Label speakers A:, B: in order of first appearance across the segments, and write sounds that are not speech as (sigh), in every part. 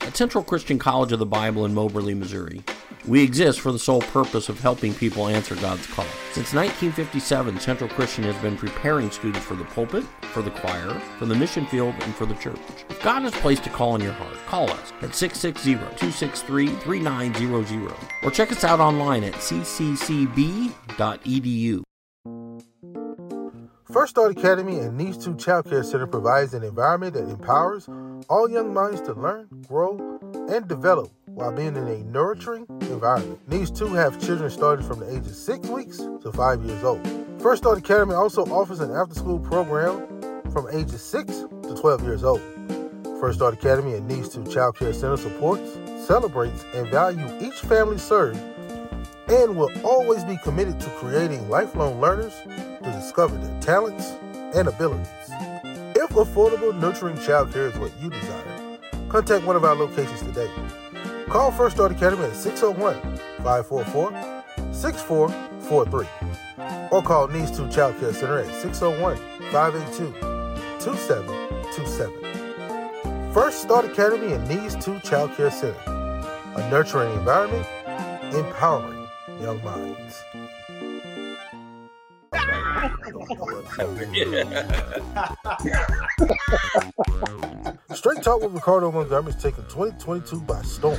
A: At Central Christian College of the Bible in Moberly, Missouri, we exist for the sole purpose of helping people answer God's call. Since 1957, Central Christian has been preparing students for the pulpit, for the choir, for the mission field, and for the church. If God has placed a call in your heart, call us at 660-263-3900 or check us out online at cccb.edu.
B: First Start Academy and Needs 2 Child Care Center provides an environment that empowers all young minds to learn, grow, and develop while being in a nurturing environment. Needs 2 have children starting from the age of 6 weeks to 5 years old. First Start Academy also offers an after-school program from ages 6 to 12 years old. First Start Academy and Needs 2 Child Care Center supports, celebrates, and values each family served and will always be committed to creating lifelong learners discover their talents and abilities. If affordable, nurturing childcare is what you desire, contact one of our locations today. Call First Start Academy at 601 544 6443 or call Needs 2 Child Care Center at 601 582 2727. First Start Academy and Needs 2 Child Care Center, a nurturing environment, empowering young minds. (laughs) Straight Talk with Ricardo Montgomery is taking 2022 by storm.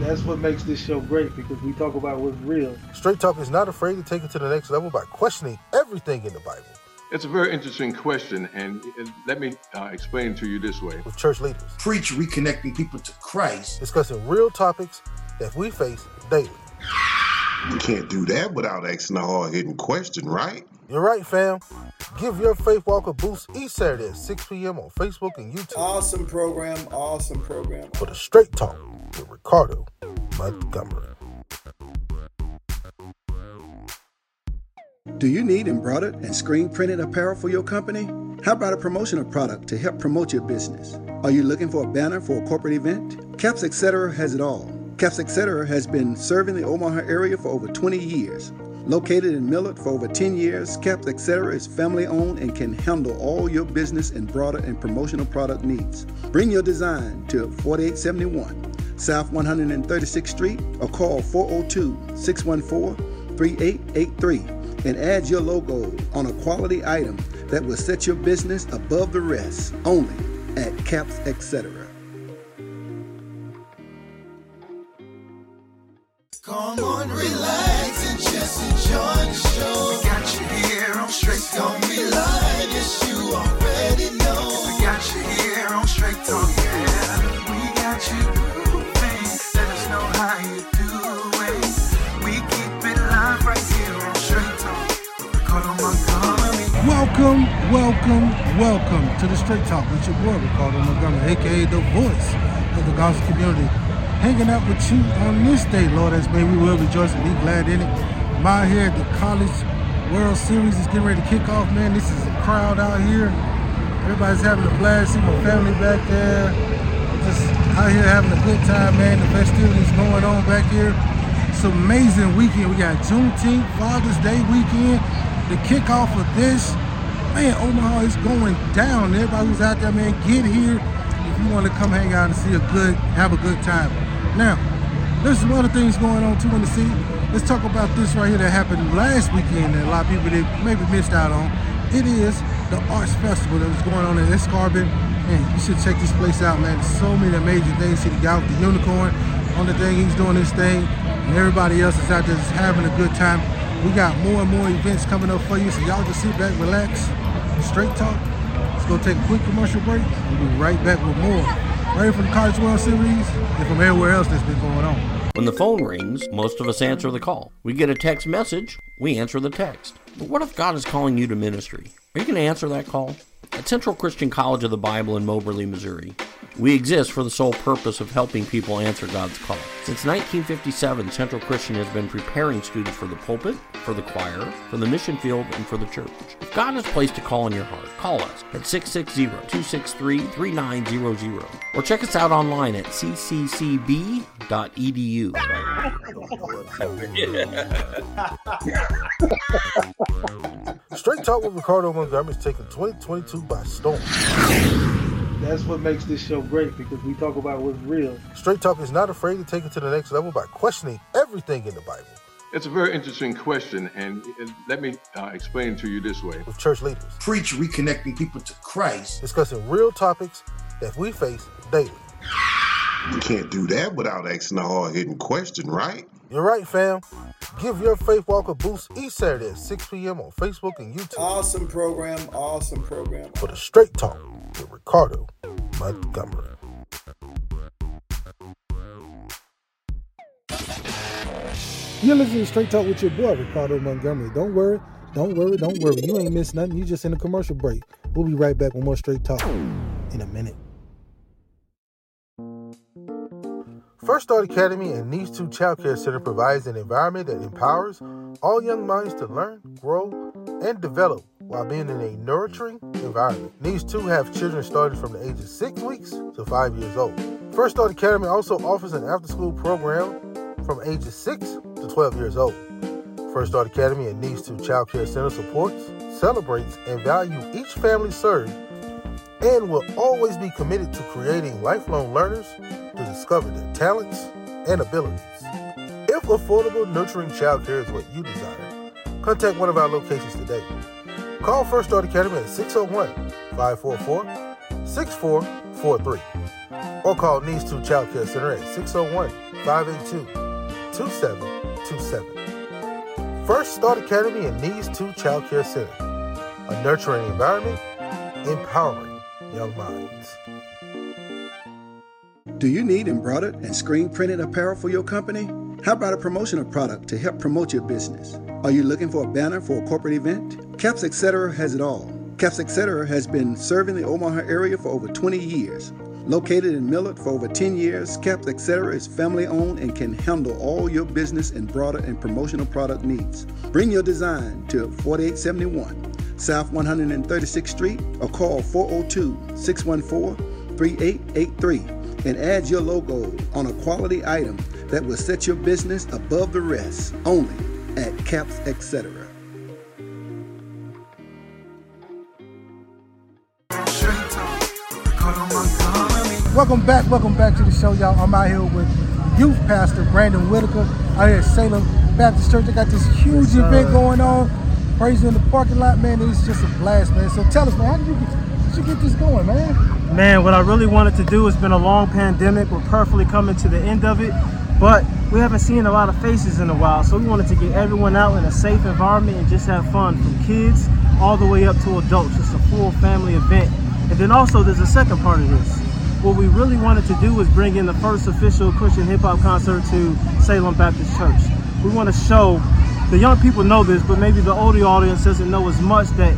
C: That's what makes this show great because we talk about what's real.
B: Straight Talk is not afraid to take it to the next level by questioning everything in the Bible
D: It's a very interesting question, and let me uh, explain to you this way.
B: with church leaders,
E: preach reconnecting people to Christ.
B: discussing real topics that we face daily.
F: You can't do that without asking a hard hitting question, right?
B: You're right, fam. Give your faith walk a boost each Saturday at 6 p.m. on Facebook and YouTube
G: Awesome program, awesome program.
B: for the Straight Talk with Ricardo Montgomery.
H: Do you need embroidered and screen printed apparel for your company? How about a promotional product to help promote your business? Are you looking for a banner for a corporate event? Caps Etc. has it all. Caps Etc. has been serving the Omaha area for over 20 years. Located in Millard for over 10 years, Caps Etc. is family owned and can handle all your business and broader and promotional product needs. Bring your design to 4871 South 136th Street or call 402 614 3883 and add your logo on a quality item that will set your business above the rest only at Caps Etc.
B: Welcome, welcome, welcome to the Straight Talk with your boy Ricardo Montgomery, aka the voice of the gospel community. Hanging out with you on this day, Lord, as may we will rejoice and be glad in it. I'm out here at the College World Series is getting ready to kick off, man. This is a crowd out here. Everybody's having a blast. See my family back there. Just out here having a good time, man. The festivities going on back here. It's an amazing weekend. We got Juneteenth, Father's Day weekend. The kickoff of this, man, Omaha is going down. Everybody who's out there, man, get here if you want to come hang out and see a good, have a good time. Now, there's some other things going on too in the city. Let's talk about this right here that happened last weekend that a lot of people that maybe missed out on. It is the Arts Festival that was going on in Aksarben. Man, you should check this place out, man. So many amazing things. See the guy with the unicorn on the thing, he's doing his thing, and everybody else is out there just having a good time. We got more and more events coming up for you, so y'all just sit back, relax, straight talk. Let's go take a quick commercial break. We'll be right back with more. Right from the College World Series and from everywhere else that's been going on.
A: When the phone rings, most of us answer the call. We get a text message, we answer the text. But what if God is calling you to ministry? Are you going to answer that call? At Central Christian College of the Bible in Moberly, Missouri, we exist for the sole purpose of helping people answer God's call. Since 1957, Central Christian has been preparing students for the pulpit, for the choir, for the mission field, and for the church. If God has placed a call in your heart, call us at 660-263-3900 or check us out online at cccb.edu. (laughs) (laughs) (laughs)
B: Straight Talk with Ricardo Montgomery is taking 2022 by storm.
C: That's what makes this show great because we talk about what's real.
B: Straight Talk is not afraid to take it to the next level by questioning everything in the Bible
D: It's a very interesting question, and let me uh, explain to you this way.
B: with church leaders,
E: Preach reconnecting people to Christ.
B: discussing real topics that we face daily.
F: You can't do that without asking a hard hitting question, right?
B: You're right, fam. Give your faith walk a boost each Saturday at 6 p.m. on Facebook and YouTube
G: Awesome program. Awesome program.
B: for the Straight Talk with Ricardo Montgomery. You're listening to Straight Talk with your boy, Ricardo Montgomery. Don't worry, don't worry, don't worry. You ain't missed nothing. You just in a commercial break. We'll be right back with more Straight Talk in a minute. First Start Academy and Needs 2 Child Care Center provides an environment that empowers all young minds to learn, grow, and develop while being in a nurturing environment. Needs 2 have children starting from the age of 6 weeks to 5 years old. First Start Academy also offers an after school program from ages 6 to 12 years old. First Start Academy and Needs 2 Child Care Center supports, celebrates, and values each family served and will always be committed to creating lifelong learners to discover their talents and abilities. If affordable, nurturing childcare is what you desire, contact one of our locations today. Call First Start Academy at 601 544 6443 or call Needs 2 Child Care Center at 601 582 2727. First Start Academy and Needs 2 Child Care Center, a nurturing environment, empowering young minds.
H: Do you need embroidered and screen printed apparel for your company? How about a promotional product to help promote your business? Are you looking for a banner for a corporate event? Caps Etc. has it all. Caps Etc. has been serving the Omaha area for over 20 years. Located in Millard for over 10 years, Caps Etc. is family owned and can handle all your business and broader and promotional product needs. Bring your design to 4871 South 136th Street or call 402 614 3883 and add your logo on a quality item that will set your business above the rest only at Caps Etc.
I: Straight talk. Ricardo Montgomery.
B: Welcome back, welcome back to the show, y'all. I'm out here with youth pastor Brandon Whitaker out here at Salem Baptist Church. They got this huge event going on. Praise in the parking lot, man. It's just a blast, man. So tell us, man, how did you get, did you get this going, man?
J: Man, what I really wanted to do, it's been a long pandemic. We're perfectly coming to the end of it, but we haven't seen a lot of faces in a while. So we wanted to get everyone out in a safe environment and just have fun from kids all the way up to adults. It's a full family event. And then also there's a second part of this. What we really wanted to do was bring in the first official Christian hip hop concert to Salem Baptist Church. We want to show the young people know this, but maybe the older audience doesn't know as much that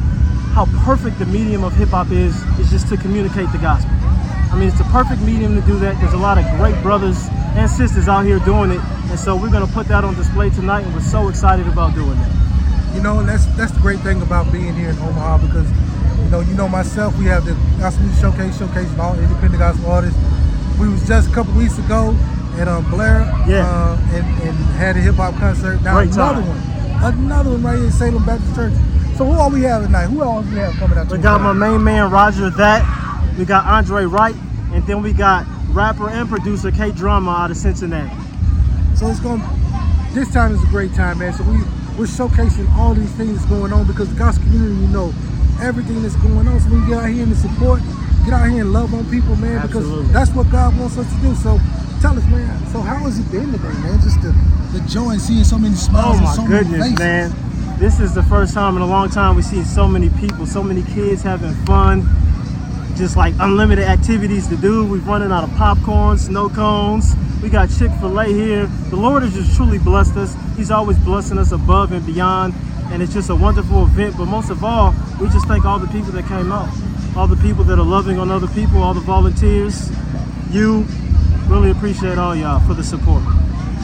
J: how perfect the medium of hip hop is, is just to communicate the gospel. I mean, it's the perfect medium to do that. There's a lot of great brothers and sisters out here doing it. And so we're going to put that on display tonight, and we're so excited about doing that.
B: You know, that's that's the great thing about being here in Omaha because, you know, you know myself, we have the Gospel Showcase, showcasing all independent gospel artists. We was just a couple weeks ago at um, Blair
J: Yeah.
B: uh, and, and had a hip hop concert. Now
J: Great
B: another
J: time.
B: one, another one right here at Salem Baptist Church. So who all we have tonight? Who all we have coming out?
J: We got my main man, Roger That. We got Andre Wright. And then we got rapper and producer K Drama out of Cincinnati.
B: So it's going. to This time is a great time, man. So we we're showcasing all these things that's going on because the gospel community, you know, everything that's going on. So we get out here and support, get out here and love on people, man,
J: Absolutely.
B: because that's what God wants us to do. So tell us, man. So how has it been today, man? Just the, the joy and seeing so many smiles
J: Oh my
B: so many
J: goodness,
B: faces.
J: man. This is the first time in a long time we've seen so many people, so many kids having fun, just like unlimited activities to do. We're running out of popcorn, snow cones. We got Chick fil A here. The Lord has just truly blessed us. He's always blessing us above and beyond. And it's just a wonderful event. But most of all, we just thank all the people that came out. all the people that are loving on other people, all the volunteers. You really appreciate all y'all for the support.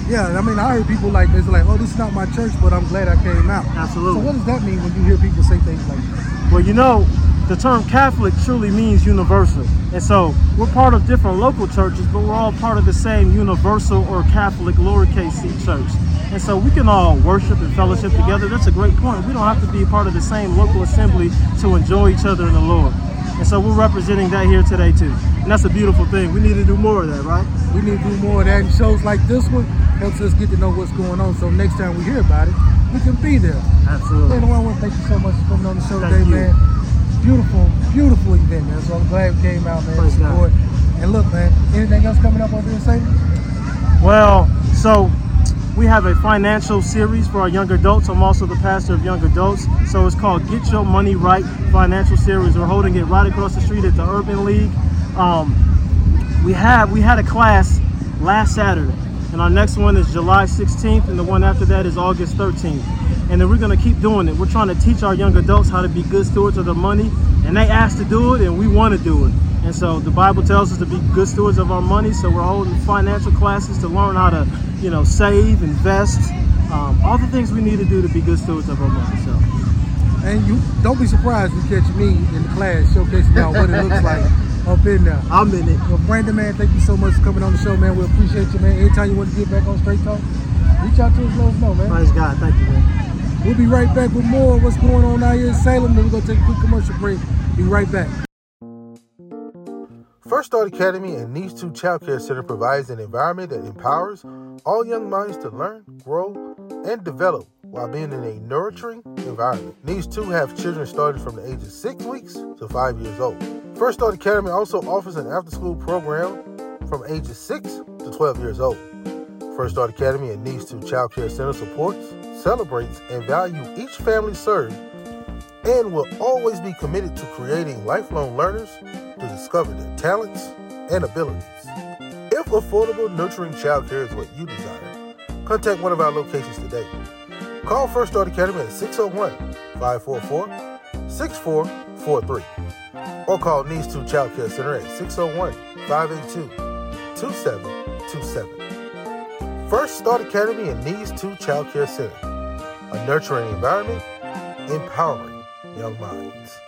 B: Yeah, I mean, I heard people like this, like, oh, this is not my church, but I'm glad I came out.
J: Absolutely.
B: So what does that mean when you hear people say things like that?
J: Well, you know, the term Catholic truly means universal. And so we're part of different local churches, but we're all part of the same universal or Catholic lowercase c church. And so we can all worship and fellowship together. That's a great point. We don't have to be part of the same local assembly to enjoy each other in the Lord. And so we're representing that here today too. And that's a beautiful thing. We need to do more of that, right?
B: We need to do more of that. And shows like this one helps us get to know what's going on. So next time we hear about it, we can be there.
J: Absolutely.
B: Man, I want to thank you so much for coming on the show
J: Thank
B: today,
J: you.
B: man. Beautiful, beautiful event, man. So I'm glad we came out, man. to
J: Praise God.
B: support. And look, man, anything else coming up over here, Salem?
J: Well, so we have a financial series for our young adults. I'm also the pastor of young adults. So it's called Get Your Money Right Financial Series. We're holding it right across the street at the Urban League. Um, we have we had a class last Saturday, and our next one is July 16th, and the one after that is August 13th. And then we're gonna keep doing it. We're trying to teach our young adults how to be good stewards of their money, and they asked to do it, and we want to do it. And so the Bible tells us to be good stewards of our money. So we're holding financial classes to learn how to, you know, save, invest, um, all the things we need to do to be good stewards of our money. So
B: And you don't be surprised if you catch me in the class showcasing y'all what it looks (laughs) like up in there.
J: I'm in it.
B: Well, Brandon, man, thank you so much for coming on the show, man. We appreciate you, man. Anytime you want to get back on Straight Talk, reach out to us, let us know, man.
J: Praise God. Thank you, man.
B: We'll be right back with more of what's going on out here in Salem. Then we're going to take a quick commercial break. Be right back. First Start Academy and Needs 2 Child Care Center provides an environment that empowers all young minds to learn, grow, and develop while being in a nurturing environment. Needs 2 have children starting from the age of 6 weeks to 5 years old. First Start Academy also offers an after-school program from ages 6 to 12 years old. First Start Academy and Needs 2 Child Care Center supports, celebrates, and values each family served and will always be committed to creating lifelong learners to discover their talents and abilities. If affordable, nurturing childcare is what you desire, contact one of our locations today. Call First Start Academy at 601 544 6443 or call Needs 2 Child Care Center at 601 582 2727. First Start Academy and Needs 2 Child Care Center, a nurturing environment, empowering young minds.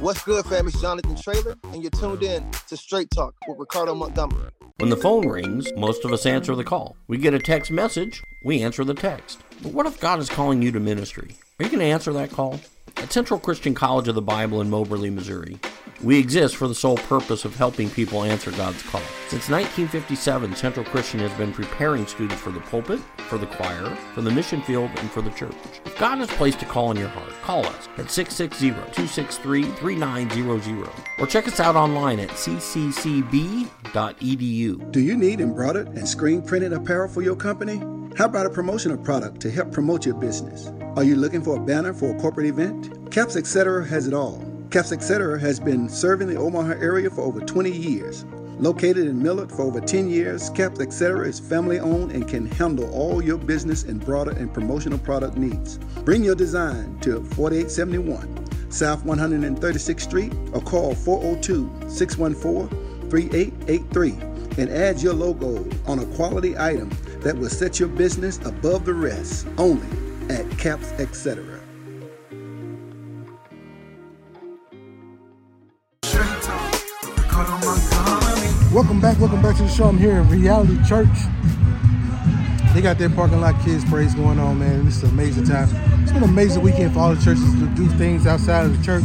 G: What's good, fam? It's Jonathan Traylor, and you're tuned in to Straight Talk with Ricardo Montgomery.
A: When the phone rings, most of us answer the call. We get a text message, we answer the text. But what if God is calling you to ministry? Are you going to answer that call? At Central Christian College of the Bible in Moberly, Missouri, we exist for the sole purpose of helping people answer God's call. Since 1957, Central Christian has been preparing students for the pulpit, for the choir, for the mission field, and for the church. If God has placed a call in your heart, call us at 660-263-3900 or check us out online at cccb.edu.
H: Do you need embroidered and screen printed apparel for your company? How about a promotional product to help promote your business? Are you looking for a banner for a corporate event? Caps Etc. has it all. Caps Etc. has been serving the Omaha area for over 20 years. Located in Millard for over 10 years, Caps Etc. is family owned and can handle all your business and broader and promotional product needs. Bring your design to 4871 South 136th Street or call 402 614 3883 and add your logo on a quality item that will set your business above the rest only at Caps Etc.
B: Welcome back, welcome back to the show. I'm here in Reality Church. They got their parking lot kids praise going on, man. This is an amazing time. It's been an amazing weekend for all the churches to do things outside of the church.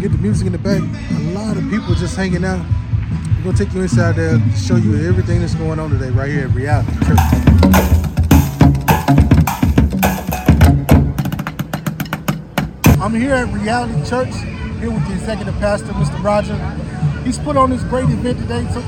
B: Get the music in the back. A lot of people just hanging out. We're gonna take you inside there show you everything that's going on today, right here at Reality Church. I'm here at Reality Church, here with the executive pastor, Mr. Roger. He's put on this great event today. So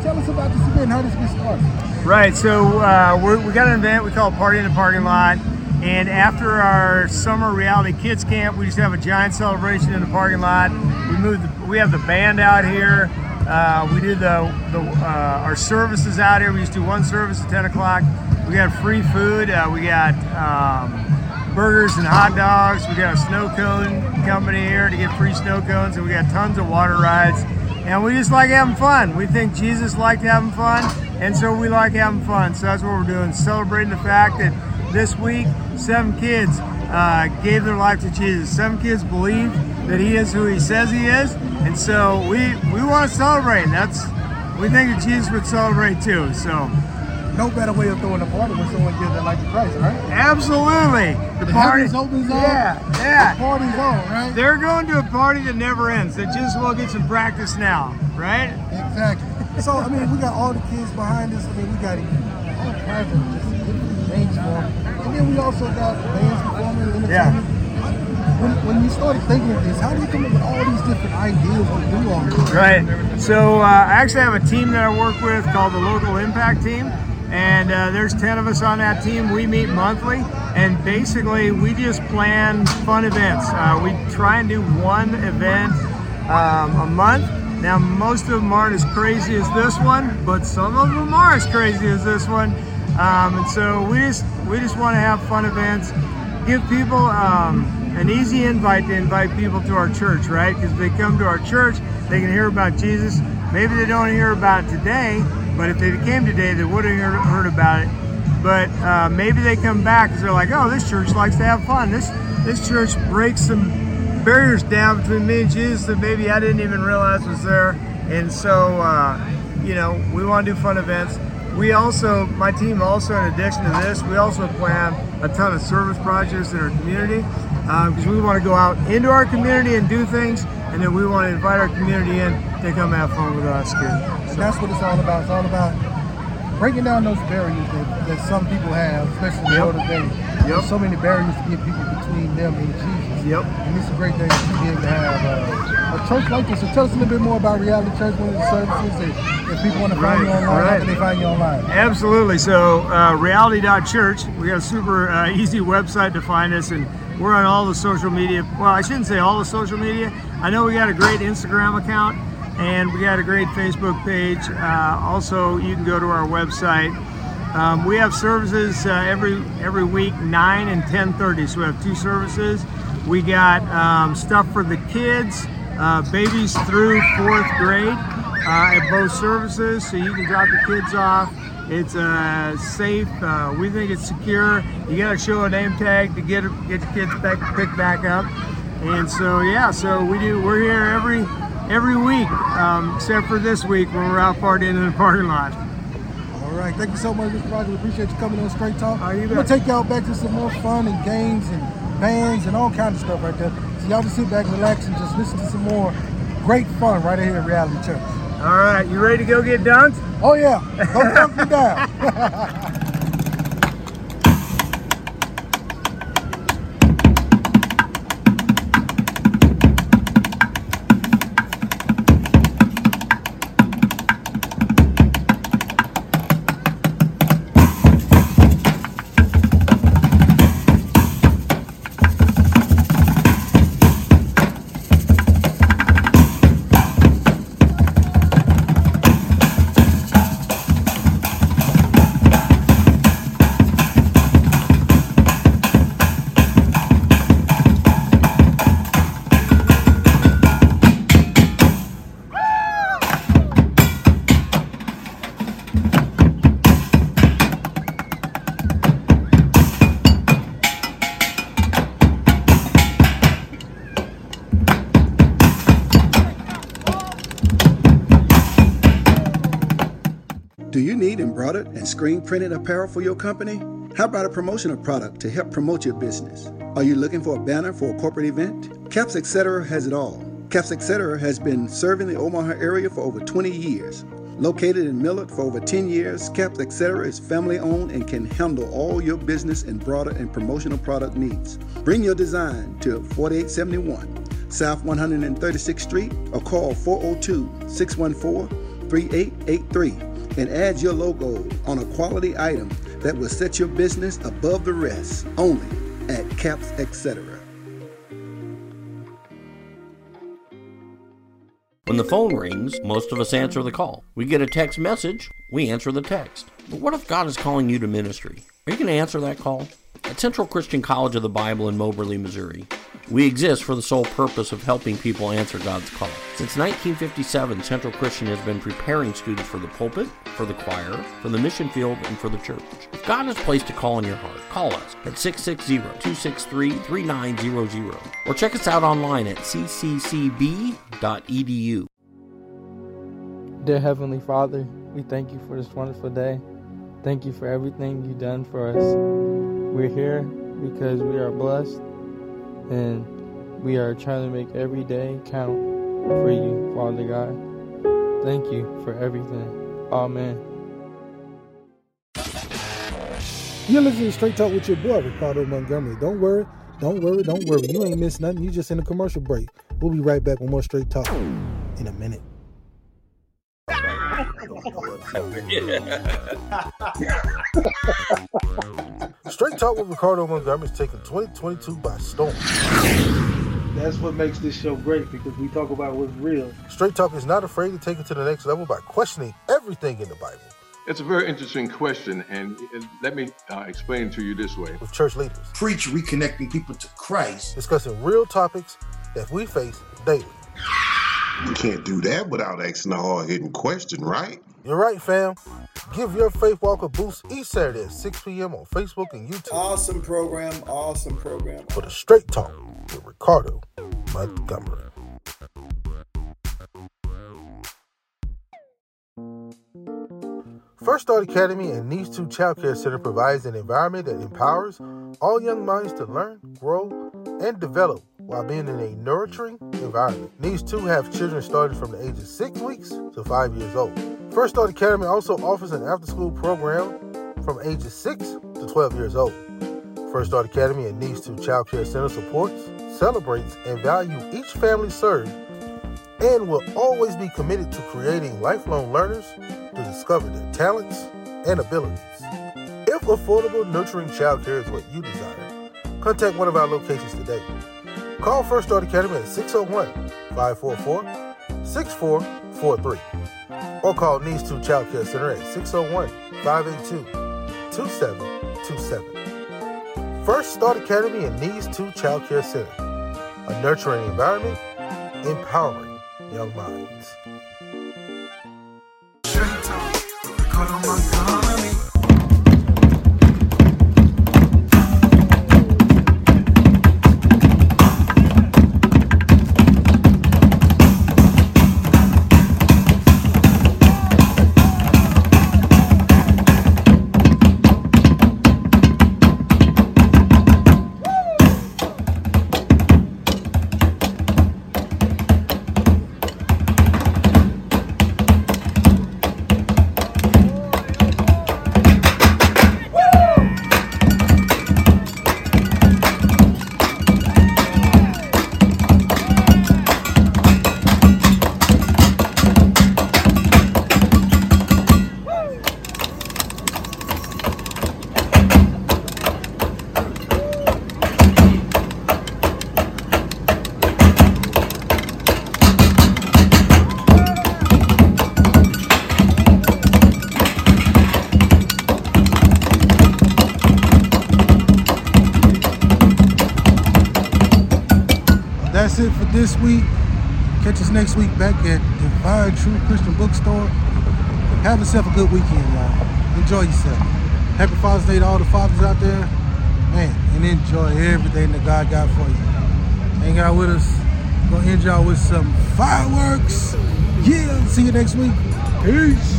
B: tell us about this event, how does this get started.
K: Right, so uh, we got an event we call Party in the Parking Lot. And after our summer reality kids camp, we just have a giant celebration in the parking lot. We moved, the, we have the band out here. Uh, we do the, the uh, our services out here. We just do one service at 10 o'clock. We got free food. Uh, we got um, burgers and hot dogs. We got a snow cone company here to get free snow cones, and we got tons of water rides. And we just like having fun. We think Jesus liked having fun, and so we like having fun. So that's what we're doing, celebrating the fact that this week seven kids uh, gave their life to Jesus. Seven kids believe that He is who He says He is, and so we we want to celebrate. That's we think that Jesus would celebrate too. So
B: no better way of throwing a party when someone gives life to Christ, right?
K: Absolutely.
B: The, the party opens up.
K: Yeah, yeah.
B: The party's on, right?
K: They're going to a party that never ends. They just will get some practice now, right?
B: Exactly. so I mean, we got all the kids behind us. I mean, we got all kinds of just things for. And then we also got the bands performing, entertainment.
K: Yeah.
B: When, when, you started thinking of this, how do you come up with all these different ideas to do all this?
K: Right. So uh, I actually have a team that I work with called the Local Impact Team and uh, there's 10 of us on that team. We meet monthly, and basically we just plan fun events. Uh, we try and do one event um, a month. Now, most of them aren't as crazy as this one, but some of them are as crazy as this one. Um, and so we just we just want to have fun events, give people um, an easy invite to invite people to our church, right? Because they come to our church, they can hear about Jesus. Maybe they don't hear about today, but if they came today, they would have heard about it. But uh, maybe they come back because they're like, oh, this church likes to have fun. This this church breaks some barriers down between me and Jesus that maybe I didn't even realize was there. And so, uh, you know, we want to do fun events. We also, my team also, in addition to this, we also plan a ton of service projects in our community because um, we want to go out into our community and do things, and then we want to invite our community in to come have fun with us. So.
B: And that's what it's all about. It's all about breaking down those barriers that, that some people have, especially in the older days. Yep. There's so many barriers to get people between them and Jesus.
K: Yep.
B: And it's a great thing to be able to have uh, a church like this. So tell us a little bit more about Reality Church, one of the services that if people want to find right, you online, right. how can they find you online?
K: Absolutely. So uh, reality.church, we got a super uh, easy website to find us and we're on all the social media. Well, I shouldn't say all the social media. I know we got a great Instagram account and we got a great Facebook page. Uh, also, you can go to our website. Um, we have services uh, every every week, 9 and 10:30. So we have two services. We got um, stuff for the kids, uh, babies through fourth grade, uh, at both services. So you can drop the kids off. It's uh, safe. Uh, we think it's secure. You got to show a name tag to get get your kids back picked back up. And so yeah, so we do. We're here every every week, um, except for this week when we're out partying in the parking lot.
B: All right, thank you so much, Mr. Roger. We appreciate you coming on Straight Talk.
K: You
B: I'm gonna take y'all back to some more fun and games and bands and all kinds of stuff right there. So y'all just sit back, relax, and just listen to some more great fun right here at Reality Church.
K: All right, you ready to go get dunked?
B: Oh yeah, go (laughs) dunk me down. (laughs)
H: screen printed apparel for your company? How about a promotional product to help promote your business? Are you looking for a banner for a corporate event? Caps Etc. has it all. Caps Etc. has been serving the Omaha area for over 20 years. Located in Millard for over 10 years, Caps Etc. is family owned and can handle all your business and broader and promotional product needs. Bring your design to 4871 South 136th Street or call 402 614 3883 and add your logo on a quality item that will set your business above the rest only at Caps Etc.
A: When the phone rings, most of us answer the call. We get a text message, we answer the text. But what if God is calling you to ministry? Are you going to answer that call? at Central Christian College of the Bible in Moberly, Missouri. We exist for the sole purpose of helping people answer God's call. Since 1957, Central Christian has been preparing students for the pulpit, for the choir, for the mission field, and for the church. If God has placed a call in your heart, call us at 660-263-3900 or check us out online at cccb.edu.
L: Dear Heavenly Father, we thank you for this wonderful day. Thank you for everything you've done for us. We're here because we are blessed and we are trying to make every day count for you, Father God. Thank you for everything. Amen.
B: You're listening to Straight Talk with your boy, Ricardo Montgomery. Don't worry, don't worry, don't worry. You ain't missed nothing. You just in a commercial break. We'll be right back with more Straight Talk in a minute. (laughs) (laughs) (laughs) Straight Talk with Ricardo Montgomery is taking 2022 by storm.
C: That's what makes this show great because we talk about what's real.
B: Straight Talk is not afraid to take it to the next level by questioning everything in the Bible
D: It's a very interesting question, and let me uh, explain to you this way.
B: with church leaders,
E: Preach reconnecting people to Christ.
B: discussing real topics that we face daily.
F: You can't do that without asking a hard hitting question, right?
B: You're right, fam. Give your faith walk a boost each Saturday at 6 p.m. on Facebook and YouTube
M: Awesome program, awesome program.
B: for the Straight Talk with Ricardo Montgomery. First Start Academy and Needs 2 Child Care Center provides an environment that empowers all young minds to learn, grow, and develop while being in a nurturing environment. Needs 2 have children starting from the age of 6 weeks to 5 years old. First Start Academy also offers an after school program from ages 6 to 12 years old. First Start Academy and Needs 2 Child Care Center supports, celebrates, and values each family served and will always be committed to creating lifelong learners to discover their talents and abilities. If affordable, nurturing childcare is what you desire, contact one of our locations today. Call First Start Academy at 601 544 6443 or call Needs 2 Child Care Center at 601 582 2727. First Start Academy and Needs 2 Child Care Center, a nurturing environment, empowering young minds. Next week back at Divine True Christian Bookstore. Have yourself a good weekend, y'all. Enjoy yourself. Happy Father's Day to all the fathers out there. Man, and enjoy everything that God got for you. Hang out with us. Gonna end y'all with some fireworks. Yeah, see you next week. Peace.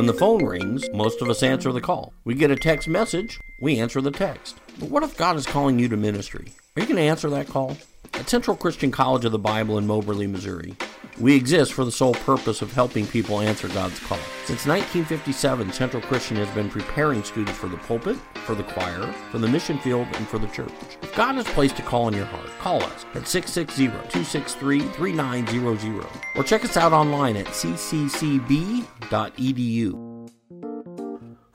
A: When the phone rings, most of us answer the call. We get a text message, we answer the text. But what if God is calling you to ministry? Are you going to answer that call? at Central Christian College of the Bible in Moberly, Missouri. We exist for the sole purpose of helping people answer God's call. Since 1957, Central Christian has been preparing students for the pulpit, for the choir, for the mission field, and for the church. If God has placed a call in your heart, call us at 660-263-3900 or check us out online at cccb.edu.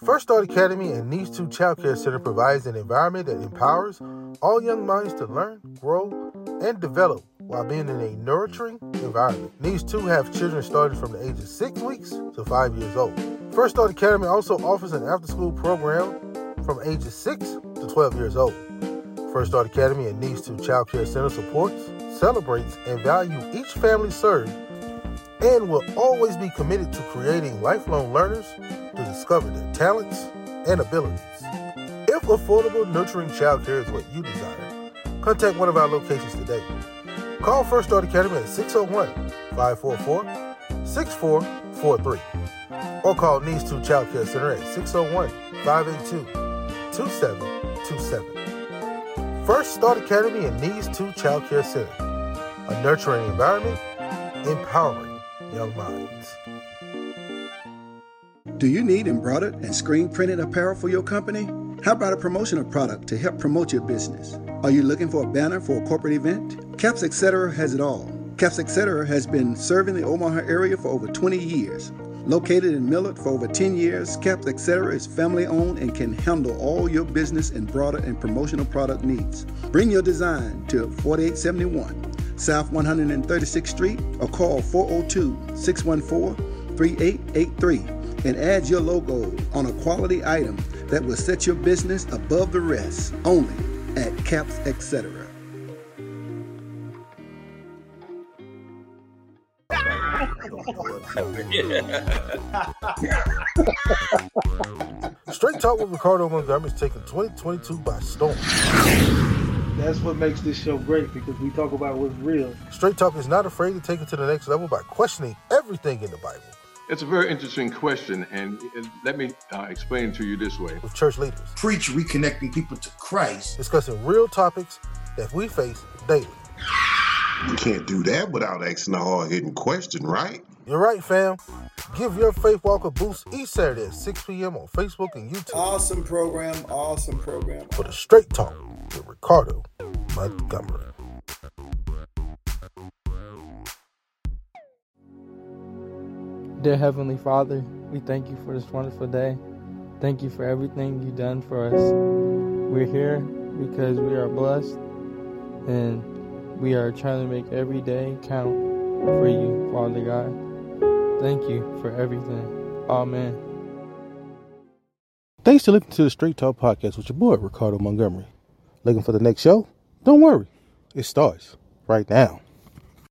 B: First Start Academy and Needs 2 Child Care Center provides an environment that empowers all young minds to learn, grow, and develop while being in a nurturing environment. Needs 2 have children starting from the age of 6 weeks to 5 years old. First Start Academy also offers an after school program from ages 6 to 12 years old. First Start Academy and Needs 2 Child Care Center supports, celebrates, and values each family served and will always be committed to creating lifelong learners to discover their talents and abilities. If affordable, nurturing childcare is what you desire, contact one of our locations today. Call First Start Academy at 601 544 6443 or call Needs 2 Child Care Center at 601 582 2727. First Start Academy and Needs 2 Child Care Center, a nurturing environment, empowering young minds.
H: Do you need embroidered and screen printed apparel for your company? How about a promotional product to help promote your business? Are you looking for a banner for a corporate event? Caps Etc. has it all. Caps Etc. has been serving the Omaha area for over 20 years. Located in Millard for over 10 years, Caps Etc. is family owned and can handle all your business and broader and promotional product needs. Bring your design to 4871 South 136th Street or call 402 614 3883 and add your logo on a quality item that will set your business above the rest only at Caps Etc. (laughs)
B: Straight Talk with Ricardo Montgomery is taking 2022 by storm.
C: That's what makes this show great because we talk about what's real.
B: Straight Talk is not afraid to take it to the next level by questioning everything in the Bible
D: It's a very interesting question, and let me uh, explain to you this way.
B: with church leaders,
E: Preach reconnecting people to Christ.
B: discussing real topics that we face daily.
F: You can't do that without asking a hard hitting question, right?
B: You're right, fam. Give your faith walk a boost each Saturday at 6 p.m. on Facebook and YouTube
M: Awesome program. Awesome program.
B: for the Straight Talk with Ricardo Montgomery.
L: Dear Heavenly Father, we thank you for this wonderful day. Thank you for everything you've done for us. We're here because we are blessed and we are trying to make every day count for you, Father God. Thank you for everything. Amen.
B: Thanks for listening to the Straight Talk podcast with your boy, Ricardo Montgomery. Looking for the next show? Don't worry, it starts right now.